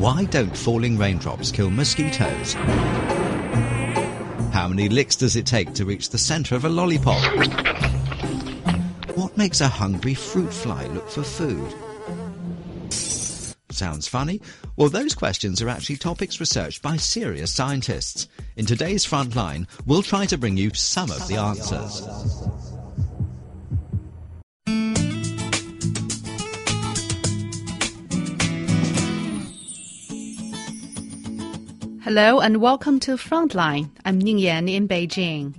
Why don't falling raindrops kill mosquitoes? How many licks does it take to reach the centre of a lollipop? What makes a hungry fruit fly look for food? Sounds funny? Well, those questions are actually topics researched by serious scientists. In today's Frontline, we'll try to bring you some of the answers. Hello and welcome to Frontline. I'm Ning Yan in Beijing.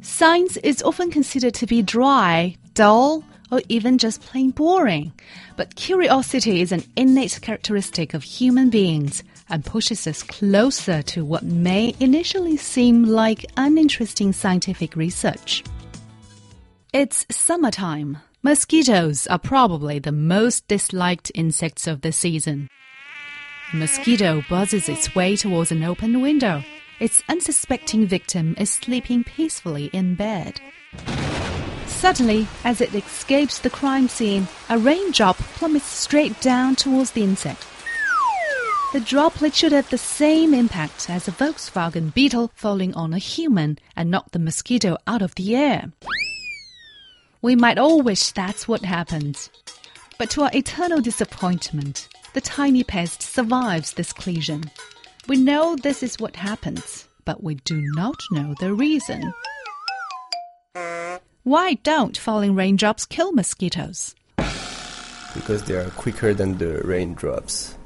Science is often considered to be dry, dull, or even just plain boring. But curiosity is an innate characteristic of human beings and pushes us closer to what may initially seem like uninteresting scientific research. It's summertime. Mosquitoes are probably the most disliked insects of the season. A mosquito buzzes its way towards an open window. Its unsuspecting victim is sleeping peacefully in bed. Suddenly, as it escapes the crime scene, a raindrop plummets straight down towards the insect. The droplet should have the same impact as a Volkswagen Beetle falling on a human and knock the mosquito out of the air. We might all wish that's what happened. But to our eternal disappointment, the tiny pest survives this collision. We know this is what happens, but we do not know the reason. Why don't falling raindrops kill mosquitoes? Because they are quicker than the raindrops.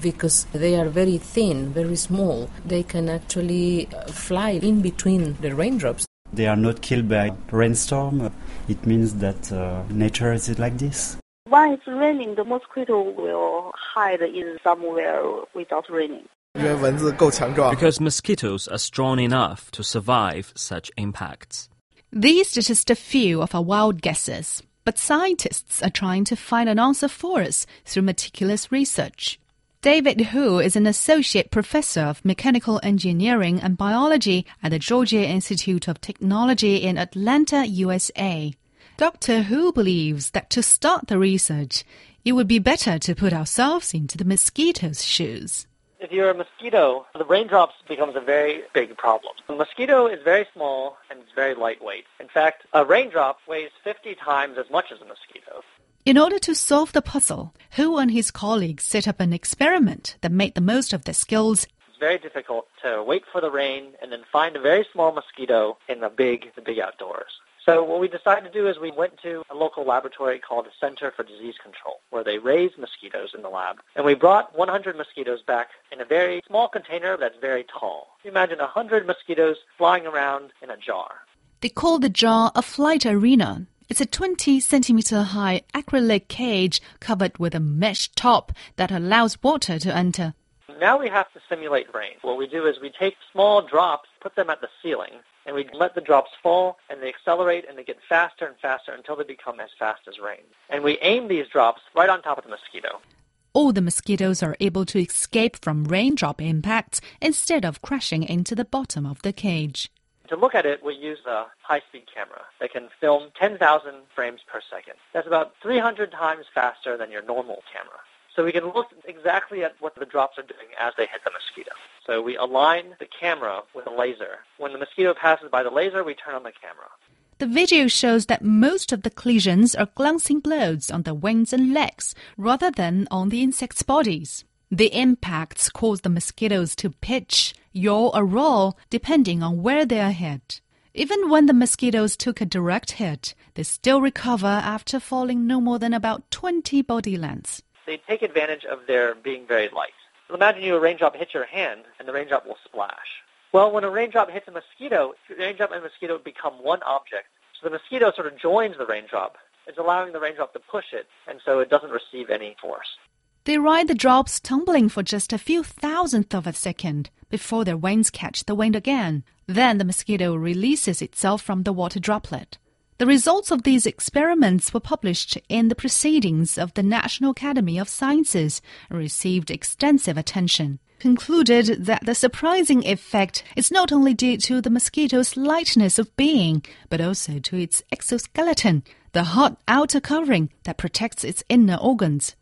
Because they are very thin, very small. They can actually uh, fly in between the raindrops. They are not killed by rainstorm. It means that uh, nature is like this. When it's raining, the mosquito will hide in somewhere without raining. Because mosquitoes are strong enough to survive such impacts. These are just a few of our wild guesses, but scientists are trying to find an answer for us through meticulous research. David Hu is an associate professor of mechanical engineering and biology at the Georgia Institute of Technology in Atlanta, USA. Dr. Hu believes that to start the research, it would be better to put ourselves into the mosquito's shoes. If you're a mosquito, the raindrops becomes a very big problem. A mosquito is very small and it's very lightweight. In fact, a raindrop weighs 50 times as much as a mosquito. In order to solve the puzzle, Hu and his colleagues set up an experiment that made the most of their skills. It's very difficult to wait for the rain and then find a very small mosquito in the big, the big outdoors. So what we decided to do is we went to a local laboratory called the Center for Disease Control, where they raise mosquitoes in the lab. And we brought 100 mosquitoes back in a very small container that's very tall. You imagine 100 mosquitoes flying around in a jar. They call the jar a flight arena. It's a 20 centimeter high acrylic cage covered with a mesh top that allows water to enter. Now we have to simulate rain. What we do is we take small drops, put them at the ceiling, and we let the drops fall and they accelerate and they get faster and faster until they become as fast as rain. And we aim these drops right on top of the mosquito. All the mosquitoes are able to escape from raindrop impacts instead of crashing into the bottom of the cage. To look at it, we use a high-speed camera that can film 10,000 frames per second. That's about 300 times faster than your normal camera. So we can look exactly at what the drops are doing as they hit the mosquito. So we align the camera with a laser. When the mosquito passes by the laser, we turn on the camera. The video shows that most of the collisions are glancing blows on the wings and legs rather than on the insects' bodies. The impacts cause the mosquitoes to pitch, yaw, or roll depending on where they are hit. Even when the mosquitoes took a direct hit, they still recover after falling no more than about 20 body lengths they take advantage of their being very light. Imagine you a raindrop hits your hand, and the raindrop will splash. Well, when a raindrop hits a mosquito, the raindrop and mosquito become one object. So the mosquito sort of joins the raindrop. It's allowing the raindrop to push it, and so it doesn't receive any force. They ride the drops tumbling for just a few thousandths of a second before their wings catch the wind again. Then the mosquito releases itself from the water droplet. The results of these experiments were published in the Proceedings of the National Academy of Sciences and received extensive attention. Concluded that the surprising effect is not only due to the mosquito's lightness of being, but also to its exoskeleton, the hard outer covering that protects its inner organs.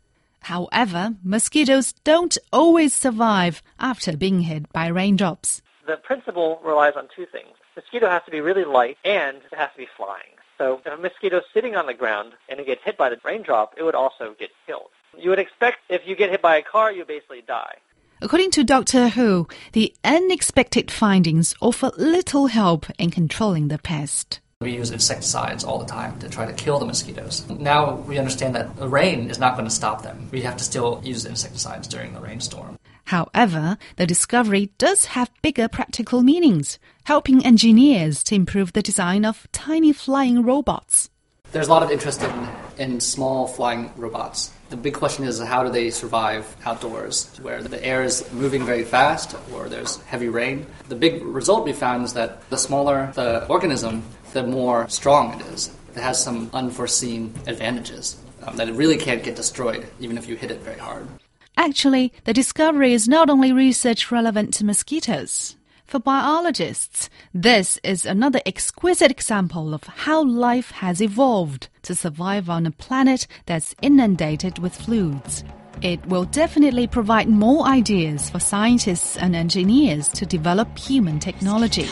However, mosquitoes don't always survive after being hit by raindrops. The principle relies on two things. Mosquito has to be really light and it has to be flying. So if a mosquito is sitting on the ground and it gets hit by the raindrop, it would also get killed. You would expect if you get hit by a car, you basically die. According to Doctor Hu, the unexpected findings offer little help in controlling the pest. We use insecticides all the time to try to kill the mosquitoes. Now we understand that the rain is not going to stop them. We have to still use insecticides during the rainstorm. However, the discovery does have bigger practical meanings, helping engineers to improve the design of tiny flying robots. There's a lot of interest in, in small flying robots. The big question is how do they survive outdoors where the air is moving very fast or there's heavy rain? The big result we found is that the smaller the organism, the more strong it is. It has some unforeseen advantages um, that it really can't get destroyed even if you hit it very hard. Actually, the discovery is not only research relevant to mosquitoes. For biologists, this is another exquisite example of how life has evolved to survive on a planet that's inundated with fluids. It will definitely provide more ideas for scientists and engineers to develop human technology.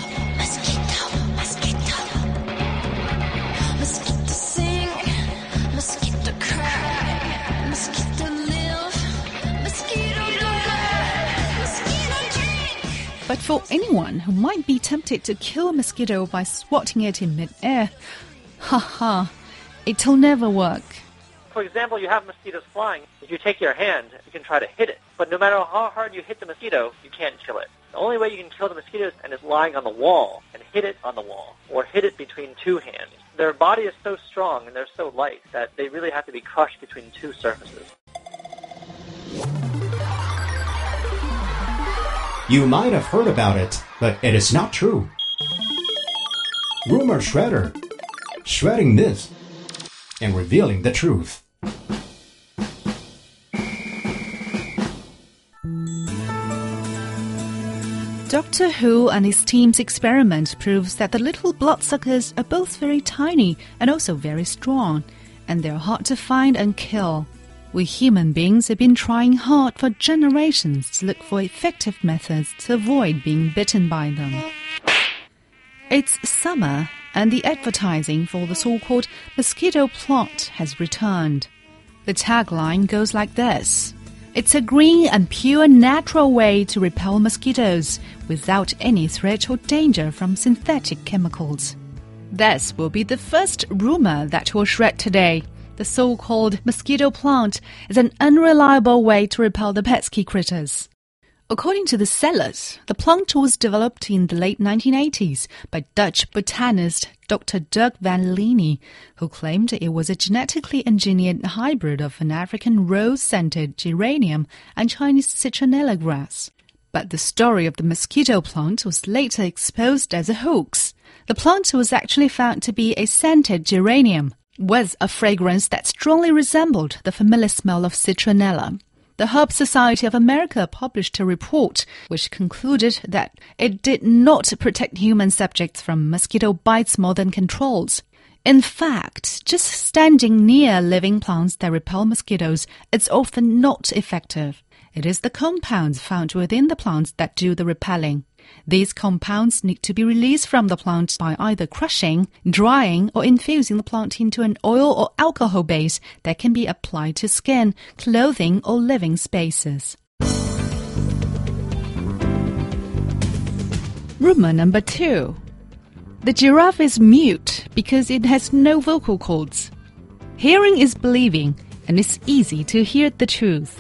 But for anyone who might be tempted to kill a mosquito by swatting it in midair, haha, it'll never work. For example, you have mosquitoes flying. If you take your hand, you can try to hit it. But no matter how hard you hit the mosquito, you can't kill it. The only way you can kill the mosquito is lying on the wall and hit it on the wall or hit it between two hands. Their body is so strong and they're so light that they really have to be crushed between two surfaces. You might have heard about it, but it is not true. Rumor Shredder. Shredding this and revealing the truth. Doctor Hu and his team's experiment proves that the little bloodsuckers are both very tiny and also very strong, and they're hard to find and kill. We human beings have been trying hard for generations to look for effective methods to avoid being bitten by them. It's summer, and the advertising for the so called mosquito plant has returned. The tagline goes like this It's a green and pure natural way to repel mosquitoes without any threat or danger from synthetic chemicals. This will be the first rumor that will shred today the so called mosquito plant is an unreliable way to repel the pesky critters. According to the sellers, the plant was developed in the late 1980s by Dutch botanist Dr. Dirk van Leene, who claimed it was a genetically engineered hybrid of an African rose-scented geranium and Chinese citronella grass. But the story of the mosquito plant was later exposed as a hoax. The plant was actually found to be a scented geranium, with a fragrance that strongly resembled the familiar smell of citronella. The Herb Society of America published a report which concluded that it did not protect human subjects from mosquito bites more than controls. In fact, just standing near living plants that repel mosquitoes is often not effective. It is the compounds found within the plants that do the repelling. These compounds need to be released from the plant by either crushing, drying, or infusing the plant into an oil or alcohol base that can be applied to skin, clothing, or living spaces. Rumor number two. The giraffe is mute because it has no vocal cords. Hearing is believing, and it's easy to hear the truth.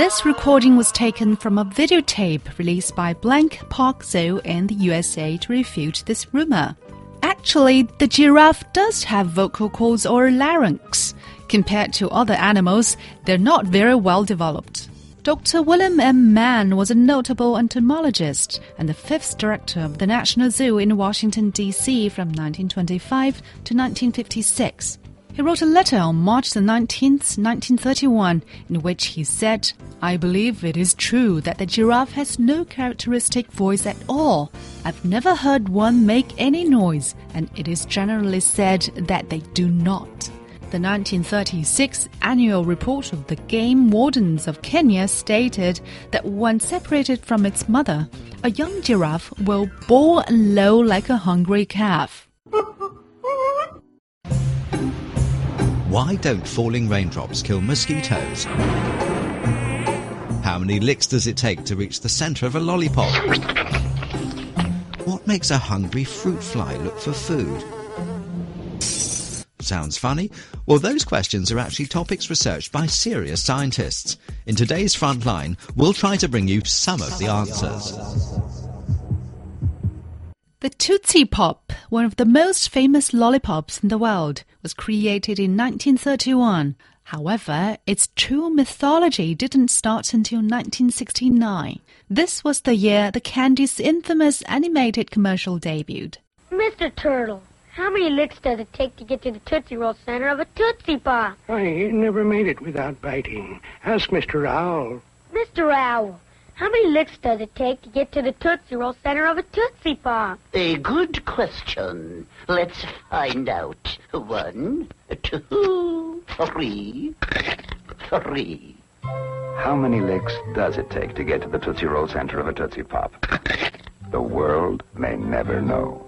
This recording was taken from a videotape released by Blank Park Zoo in the USA to refute this rumor. Actually, the giraffe does have vocal cords or larynx. Compared to other animals, they're not very well developed. Dr. William M. Mann was a notable entomologist and the fifth director of the National Zoo in Washington, D.C. from 1925 to 1956. He wrote a letter on March the 19th, 1931, in which he said, I believe it is true that the giraffe has no characteristic voice at all. I've never heard one make any noise, and it is generally said that they do not. The 1936 annual report of the Game Wardens of Kenya stated that when separated from its mother, a young giraffe will bawl and low like a hungry calf. Why don't falling raindrops kill mosquitoes? How many licks does it take to reach the center of a lollipop? What makes a hungry fruit fly look for food? Sounds funny? Well, those questions are actually topics researched by serious scientists. In today's Frontline, we'll try to bring you some of the answers. The Tootsie Pop, one of the most famous lollipops in the world, was created in 1931. However, its true mythology didn't start until 1969. This was the year the candy's infamous animated commercial debuted. Mr. Turtle, how many licks does it take to get to the Tootsie Roll center of a Tootsie Pop? I never made it without biting. Ask Mr. Owl. Mr. Owl, how many licks does it take to get to the Tootsie Roll center of a Tootsie Pop? A good question. Let's find out. One, two, three, three. How many licks does it take to get to the Tootsie Roll center of a Tootsie Pop? The world may never know.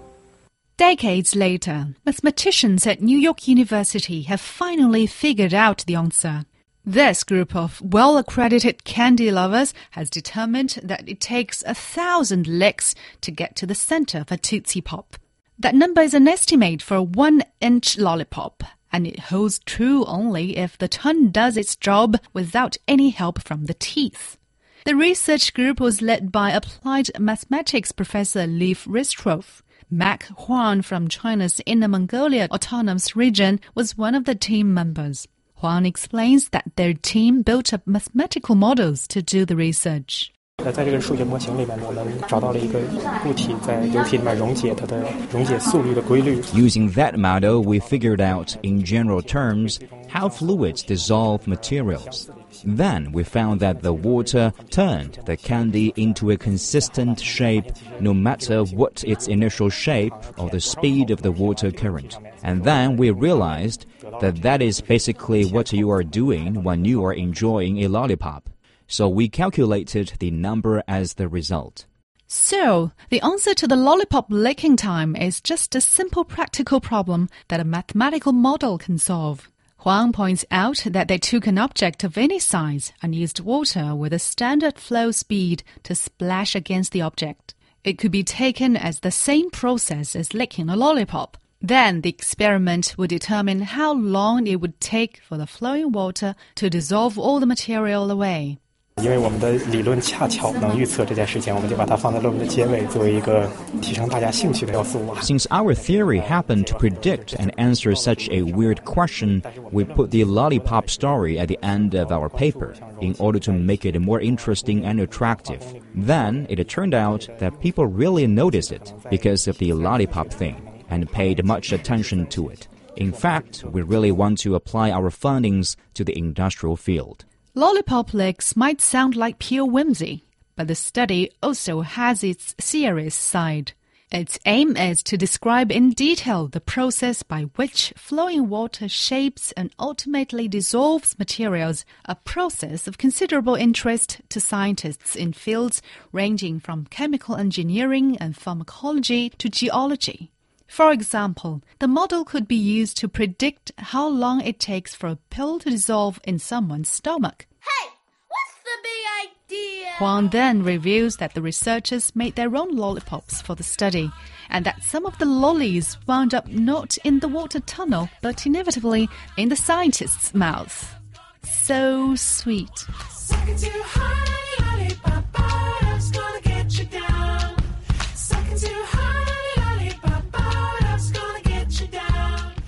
Decades later, mathematicians at New York University have finally figured out the answer. This group of well accredited candy lovers has determined that it takes a thousand licks to get to the center of a Tootsie Pop. That number is an estimate for a one inch lollipop, and it holds true only if the tongue does its job without any help from the teeth. The research group was led by applied mathematics professor Leif Ristroph. Mac Huang from China's Inner Mongolia Autonomous Region was one of the team members. Huang explains that their team built up mathematical models to do the research. 那在这个数学模型里面，我们找到了一个固体在流体里面溶解它的溶解速率的规律。 Using that model, we figured out, in general terms, how fluids dissolve materials. Then we found that the water turned the candy into a consistent shape no matter what its initial shape or the speed of the water current. And then we realized that that is basically what you are doing when you are enjoying a lollipop. So we calculated the number as the result. So, the answer to the lollipop licking time is just a simple practical problem that a mathematical model can solve. Huang points out that they took an object of any size and used water with a standard flow speed to splash against the object. It could be taken as the same process as licking a lollipop. Then the experiment would determine how long it would take for the flowing water to dissolve all the material away. 因为我们的理论恰巧能预测这件事情，我们就把它放在论文的结尾，作为一个提升大家兴趣的要素吧。 Since our theory happened to predict and answer such a weird question, we put the lollipop story at the end of our paper in order to make it more interesting and attractive. Then it turned out that people really noticed it because of the lollipop thing and paid much attention to it. In fact, we really want to apply our findings to the industrial field. Lollipop licks might sound like pure whimsy, but the study also has its serious side. Its aim is to describe in detail the process by which flowing water shapes and ultimately dissolves materials, a process of considerable interest to scientists in fields ranging from chemical engineering and pharmacology to geology. For example, the model could be used to predict how long it takes for a pill to dissolve in someone's stomach. Hey, what's the big idea? Huang then reveals that the researchers made their own lollipops for the study, and that some of the lollies wound up not in the water tunnel, but inevitably in the scientist's mouth. So sweet.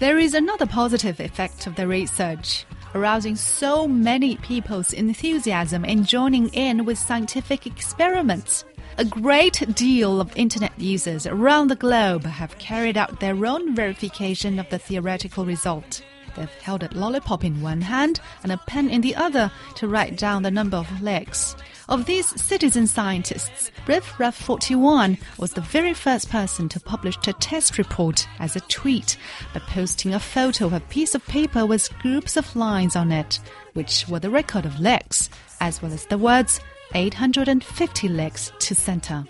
There is another positive effect of the research, arousing so many people's enthusiasm in joining in with scientific experiments. A great deal of internet users around the globe have carried out their own verification of the theoretical result. They've held a lollipop in one hand and a pen in the other to write down the number of legs. Of these citizen scientists, Riff Raff 41 was the very first person to publish a test report as a tweet by posting a photo of a piece of paper with groups of lines on it, which were the record of legs, as well as the words 850 legs to center.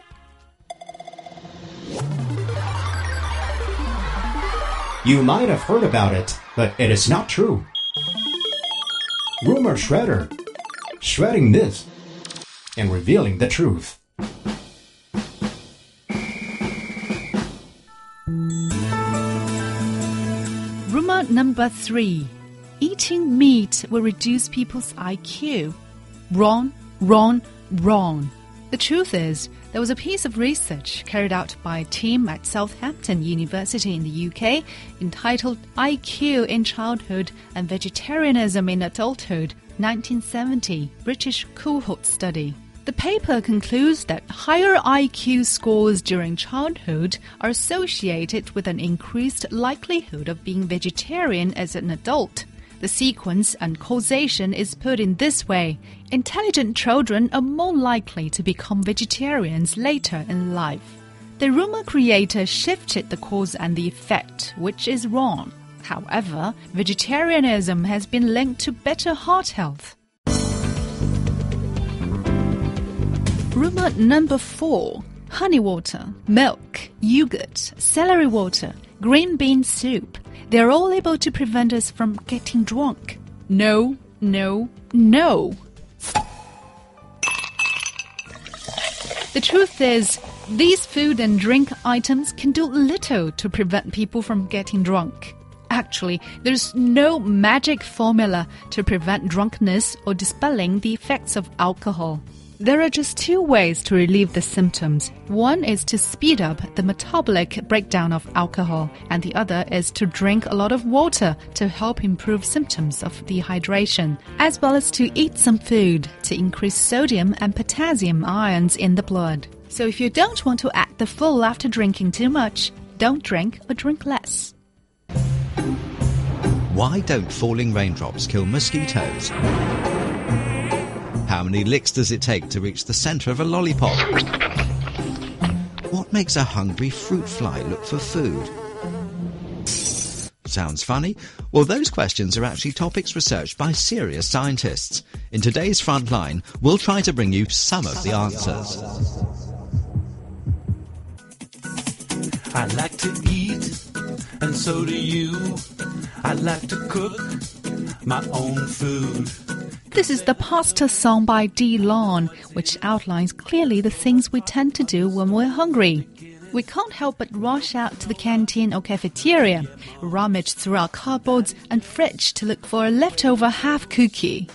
You might have heard about it, but it is not true. Rumor Shredder. Shredding myths and revealing the truth. Rumor number three eating meat will reduce people's IQ. Wrong, wrong, wrong. The truth is, there was a piece of research carried out by a team at Southampton University in the UK entitled IQ in Childhood and Vegetarianism in Adulthood 1970 British Cohort Study. The paper concludes that higher IQ scores during childhood are associated with an increased likelihood of being vegetarian as an adult. The sequence and causation is put in this way intelligent children are more likely to become vegetarians later in life. The rumor creator shifted the cause and the effect, which is wrong. However, vegetarianism has been linked to better heart health. Rumor number four honey water, milk, yogurt, celery water, green bean soup. They're all able to prevent us from getting drunk. No, no, no. The truth is, these food and drink items can do little to prevent people from getting drunk. Actually, there's no magic formula to prevent drunkenness or dispelling the effects of alcohol. There are just two ways to relieve the symptoms. One is to speed up the metabolic breakdown of alcohol, and the other is to drink a lot of water to help improve symptoms of dehydration, as well as to eat some food to increase sodium and potassium ions in the blood. So if you don't want to act the fool after drinking too much, don't drink or drink less. Why don't falling raindrops kill mosquitoes? How many licks does it take to reach the center of a lollipop? What makes a hungry fruit fly look for food? Sounds funny? Well, those questions are actually topics researched by serious scientists. In today's Frontline, we'll try to bring you some of the answers. I like to eat, and so do you. I like to cook my own food. This is the pasta song by Dee Lon, which outlines clearly the things we tend to do when we're hungry. We can't help but rush out to the canteen or cafeteria, rummage through our cupboards and fridge to look for a leftover half cookie.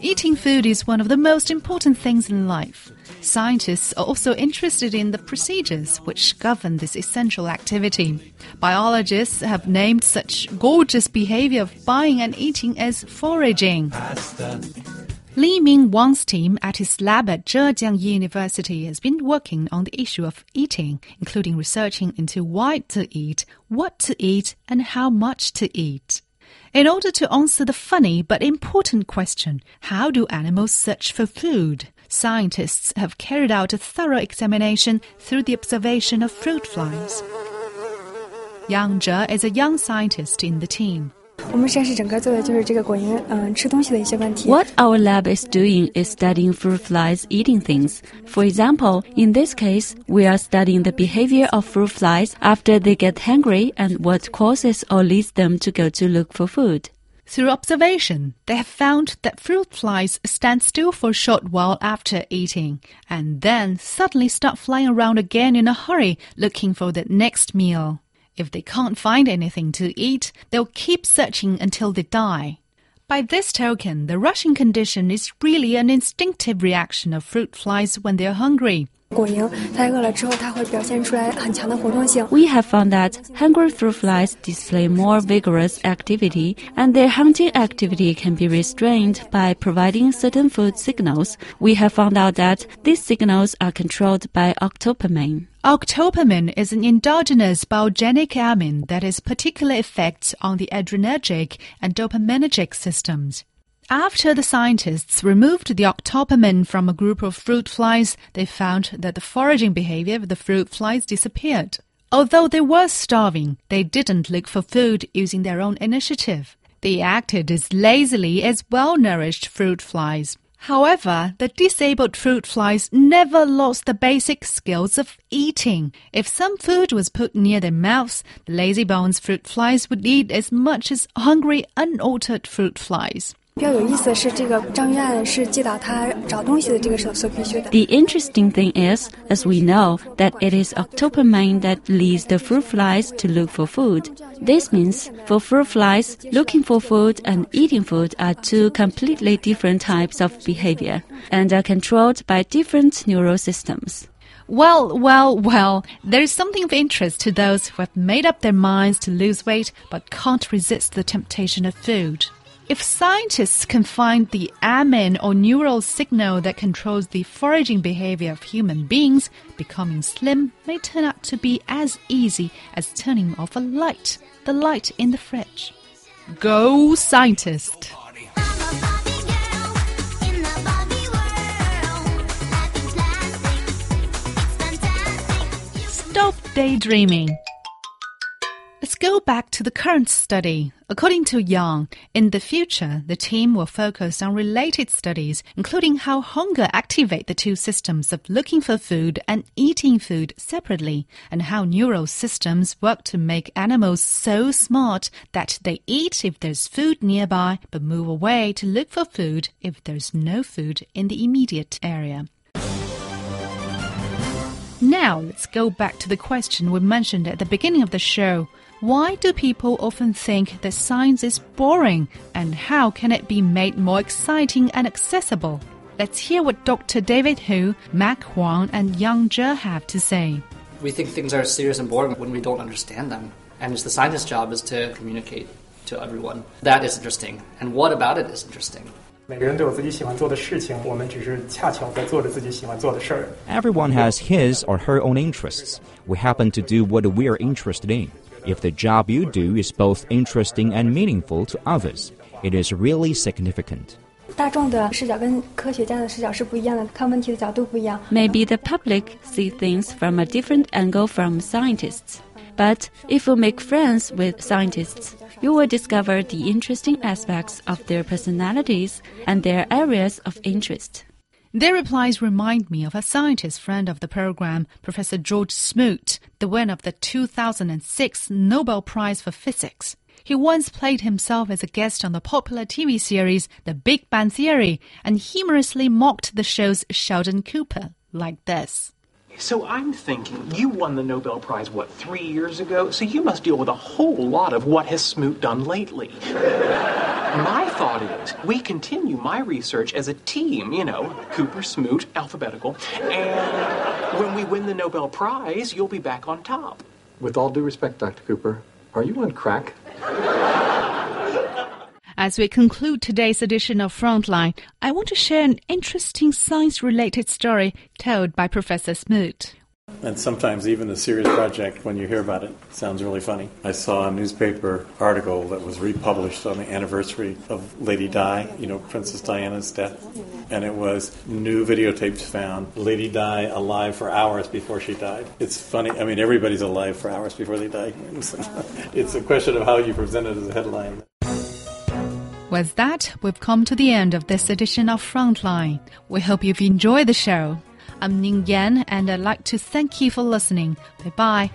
Eating food is one of the most important things in life. Scientists are also interested in the procedures which govern this essential activity. Biologists have named such gorgeous behavior of buying and eating as foraging. Li Ming Wang's team at his lab at Zhejiang University has been working on the issue of eating, including researching into why to eat, what to eat, and how much to eat. In order to answer the funny but important question, how do animals search for food? Scientists have carried out a thorough examination through the observation of fruit flies. Yang Zhe is a young scientist in the team. What our lab is doing is studying fruit flies eating things. For example, in this case, we are studying the behavior of fruit flies after they get hungry and what causes or leads them to go to look for food. Through observation, they have found that fruit flies stand still for a short while after eating and then suddenly start flying around again in a hurry looking for the next meal. If they can't find anything to eat, they'll keep searching until they die. By this token, the rushing condition is really an instinctive reaction of fruit flies when they're hungry. 果蝇在饿了之后，它会表现出来很强的活动性。 We have found that hungry fruit flies display more vigorous activity, and their hunting activity can be restrained by providing certain food signals. We have found out that these signals are controlled by octopamine. Octopamine is an endogenous biogenic amine that has particular effects on the adrenergic and dopaminergic systems. After the scientists removed the octopamine from a group of fruit flies, they found that the foraging behavior of the fruit flies disappeared. Although they were starving, they didn't look for food using their own initiative. They acted as lazily as well nourished fruit flies. However, the disabled fruit flies never lost the basic skills of eating. If some food was put near their mouths, the lazy bones fruit flies would eat as much as hungry, unaltered fruit flies. The interesting thing is, as we know, that it is octopamine that leads the fruit flies to look for food. This means for fruit flies, looking for food and eating food are two completely different types of behavior and are controlled by different neural systems. Well, well, well, there's something of interest to those who have made up their minds to lose weight but can't resist the temptation of food. If scientists can find the amine or neural signal that controls the foraging behavior of human beings, becoming slim may turn out to be as easy as turning off a light, the light in the fridge. Go scientist! Stop daydreaming. Go back to the current study. According to Yang, in the future, the team will focus on related studies, including how hunger activate the two systems of looking for food and eating food separately, and how neural systems work to make animals so smart that they eat if there's food nearby, but move away to look for food if there's no food in the immediate area. Now, let's go back to the question we mentioned at the beginning of the show. Why do people often think that science is boring and how can it be made more exciting and accessible? Let's hear what Dr. David Hu, Mac Huang, and Yang Zhe have to say. We think things are serious and boring when we don't understand them. And it's the scientist's job is to communicate to everyone. That is interesting. And what about it is interesting? Everyone has his or her own interests. We happen to do what we are interested in. If the job you do is both interesting and meaningful to others, it is really significant. Maybe the public see things from a different angle from scientists. But if you make friends with scientists, you will discover the interesting aspects of their personalities and their areas of interest. Their replies remind me of a scientist friend of the program, Professor George Smoot, the winner of the 2006 Nobel Prize for Physics. He once played himself as a guest on the popular TV series The Big Bang Theory and humorously mocked the show's Sheldon Cooper like this. So I'm thinking, you won the Nobel Prize, what, three years ago? So you must deal with a whole lot of what has Smoot done lately. my thought is, we continue my research as a team, you know, Cooper, Smoot, alphabetical, and when we win the Nobel Prize, you'll be back on top. With all due respect, Dr. Cooper, are you on crack? As we conclude today's edition of Frontline, I want to share an interesting science related story told by Professor Smoot. And sometimes even a serious project, when you hear about it, sounds really funny. I saw a newspaper article that was republished on the anniversary of Lady Di, you know, Princess Diana's death. And it was new videotapes found. Lady Di alive for hours before she died. It's funny. I mean, everybody's alive for hours before they die. It's a question of how you present it as a headline. With that, we've come to the end of this edition of Frontline. We hope you've enjoyed the show. I'm Ning Yan, and I'd like to thank you for listening. Bye bye.